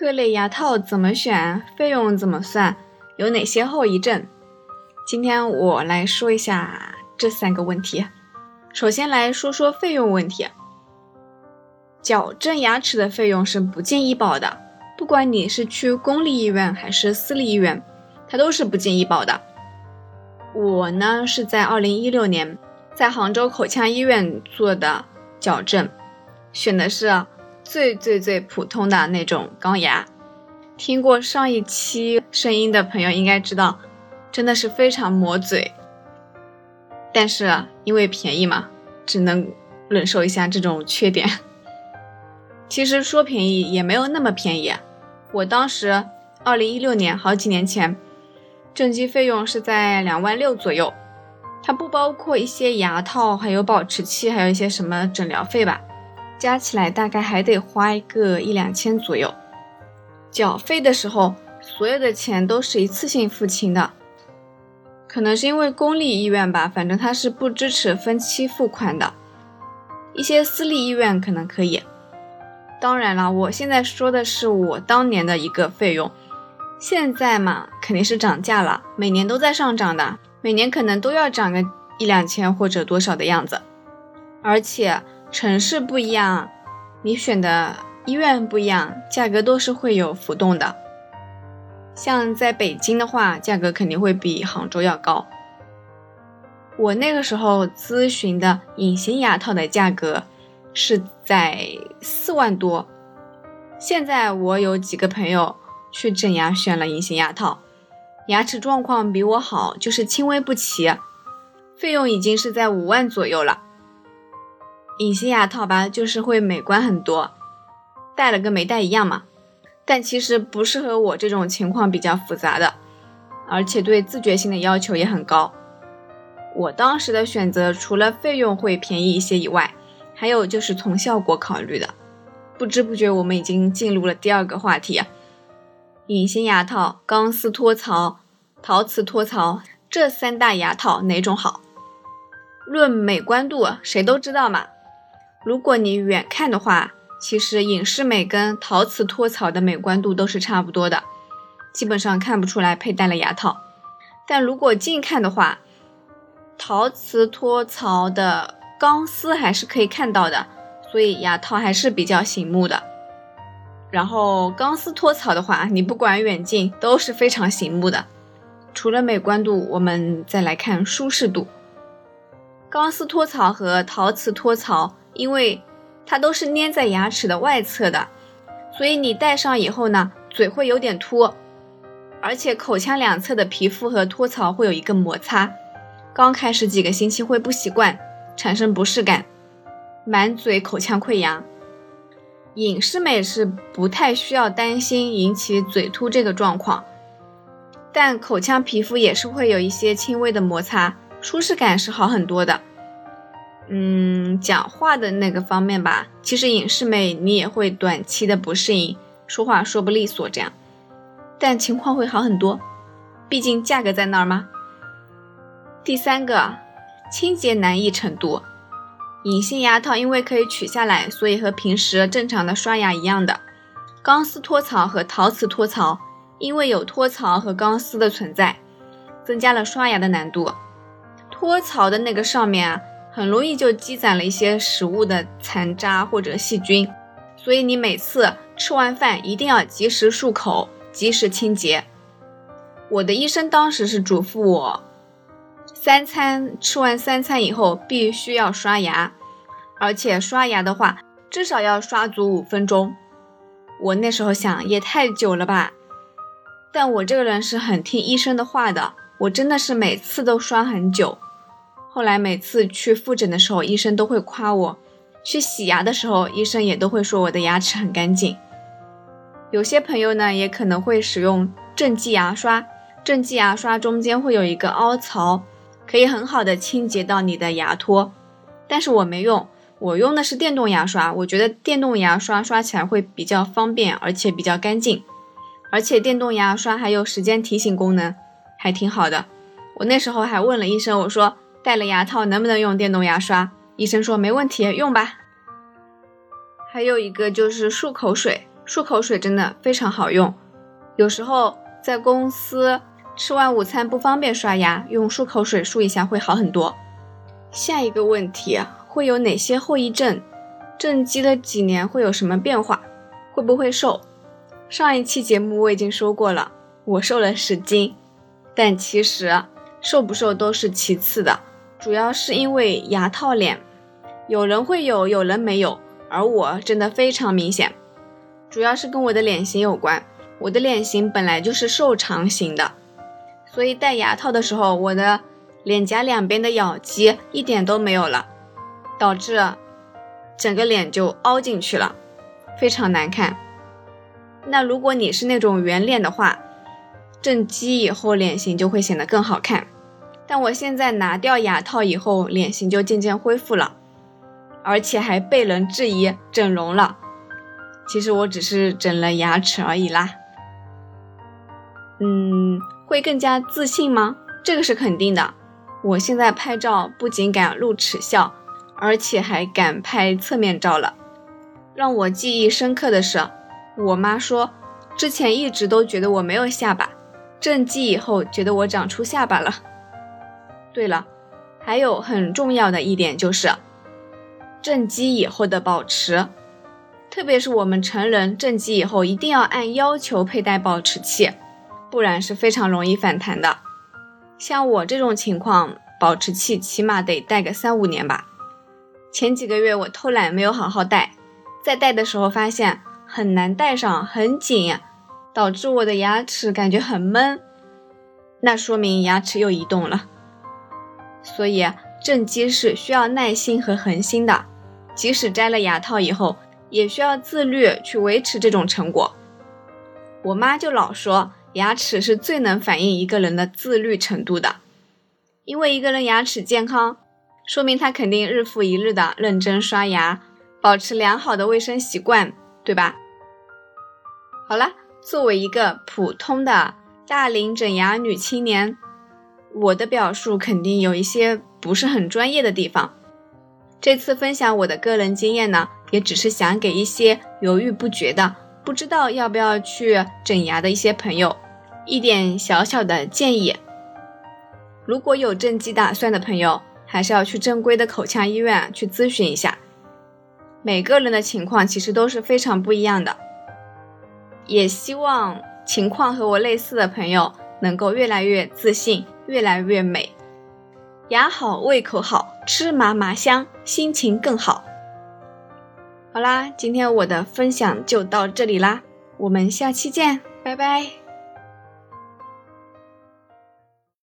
各类牙套怎么选？费用怎么算？有哪些后遗症？今天我来说一下这三个问题。首先来说说费用问题。矫正牙齿的费用是不进医保的，不管你是去公立医院还是私立医院，它都是不进医保的。我呢是在二零一六年在杭州口腔医院做的矫正，选的是。最最最普通的那种钢牙，听过上一期声音的朋友应该知道，真的是非常磨嘴。但是因为便宜嘛，只能忍受一下这种缺点。其实说便宜也没有那么便宜，我当时二零一六年好几年前，正畸费用是在两万六左右，它不包括一些牙套、还有保持器，还有一些什么诊疗费吧。加起来大概还得花一个一两千左右。缴费的时候，所有的钱都是一次性付清的。可能是因为公立医院吧，反正它是不支持分期付款的。一些私立医院可能可以。当然了，我现在说的是我当年的一个费用。现在嘛，肯定是涨价了，每年都在上涨的，每年可能都要涨个一两千或者多少的样子，而且。城市不一样，你选的医院不一样，价格都是会有浮动的。像在北京的话，价格肯定会比杭州要高。我那个时候咨询的隐形牙套的价格是在四万多。现在我有几个朋友去整牙选了隐形牙套，牙齿状况比我好，就是轻微不齐，费用已经是在五万左右了。隐形牙套吧，就是会美观很多，戴了跟没戴一样嘛。但其实不适合我这种情况比较复杂的，而且对自觉性的要求也很高。我当时的选择除了费用会便宜一些以外，还有就是从效果考虑的。不知不觉我们已经进入了第二个话题：隐形牙套、钢丝托槽、陶瓷托槽这三大牙套哪种好？论美观度，谁都知道嘛。如果你远看的话，其实隐适美跟陶瓷托槽的美观度都是差不多的，基本上看不出来佩戴了牙套。但如果近看的话，陶瓷托槽的钢丝还是可以看到的，所以牙套还是比较醒目的。然后钢丝托槽的话，你不管远近都是非常醒目的。除了美观度，我们再来看舒适度。钢丝托槽和陶瓷托槽。因为它都是粘在牙齿的外侧的，所以你戴上以后呢，嘴会有点凸，而且口腔两侧的皮肤和托槽会有一个摩擦，刚开始几个星期会不习惯，产生不适感，满嘴口腔溃疡。隐适美是不太需要担心引起嘴凸这个状况，但口腔皮肤也是会有一些轻微的摩擦，舒适感是好很多的。嗯，讲话的那个方面吧，其实隐适美你也会短期的不适应，说话说不利索这样，但情况会好很多，毕竟价格在那儿吗？第三个，清洁难易程度，隐形牙套因为可以取下来，所以和平时正常的刷牙一样的。钢丝托槽和陶瓷托槽，因为有托槽和钢丝的存在，增加了刷牙的难度。托槽的那个上面啊。很容易就积攒了一些食物的残渣或者细菌，所以你每次吃完饭一定要及时漱口，及时清洁。我的医生当时是嘱咐我，三餐吃完三餐以后必须要刷牙，而且刷牙的话至少要刷足五分钟。我那时候想也太久了吧，但我这个人是很听医生的话的，我真的是每次都刷很久。后来每次去复诊的时候，医生都会夸我；去洗牙的时候，医生也都会说我的牙齿很干净。有些朋友呢，也可能会使用正畸牙刷，正畸牙刷中间会有一个凹槽，可以很好的清洁到你的牙托。但是我没用，我用的是电动牙刷，我觉得电动牙刷刷起来会比较方便，而且比较干净，而且电动牙刷还有时间提醒功能，还挺好的。我那时候还问了医生，我说。戴了牙套能不能用电动牙刷？医生说没问题，用吧。还有一个就是漱口水，漱口水真的非常好用。有时候在公司吃完午餐不方便刷牙，用漱口水漱一下会好很多。下一个问题会有哪些后遗症？正畸了几年会有什么变化？会不会瘦？上一期节目我已经说过了，我瘦了十斤，但其实瘦不瘦都是其次的，主要是因为牙套脸，有人会有，有人没有，而我真的非常明显，主要是跟我的脸型有关。我的脸型本来就是瘦长型的，所以戴牙套的时候，我的脸颊两边的咬肌一点都没有了，导致整个脸就凹进去了，非常难看。那如果你是那种圆脸的话，正畸以后脸型就会显得更好看。但我现在拿掉牙套以后，脸型就渐渐恢复了，而且还被人质疑整容了。其实我只是整了牙齿而已啦。嗯，会更加自信吗？这个是肯定的。我现在拍照不仅敢露齿笑，而且还敢拍侧面照了。让我记忆深刻的是，我妈说，之前一直都觉得我没有下巴，正畸以后觉得我长出下巴了。对了，还有很重要的一点就是，正畸以后的保持，特别是我们成人正畸以后，一定要按要求佩戴保持器。不然是非常容易反弹的。像我这种情况，保持器起码得戴个三五年吧。前几个月我偷懒没有好好戴，在戴的时候发现很难戴上，很紧，导致我的牙齿感觉很闷，那说明牙齿又移动了。所以正畸是需要耐心和恒心的，即使摘了牙套以后，也需要自律去维持这种成果。我妈就老说。牙齿是最能反映一个人的自律程度的，因为一个人牙齿健康，说明他肯定日复一日的认真刷牙，保持良好的卫生习惯，对吧？好了，作为一个普通的大龄整牙女青年，我的表述肯定有一些不是很专业的地方。这次分享我的个人经验呢，也只是想给一些犹豫不决的。不知道要不要去整牙的一些朋友，一点小小的建议：如果有正畸打算的朋友，还是要去正规的口腔医院去咨询一下。每个人的情况其实都是非常不一样的，也希望情况和我类似的朋友能够越来越自信，越来越美。牙好，胃口好，吃嘛嘛香，心情更好。好啦，今天我的分享就到这里啦，我们下期见，拜拜。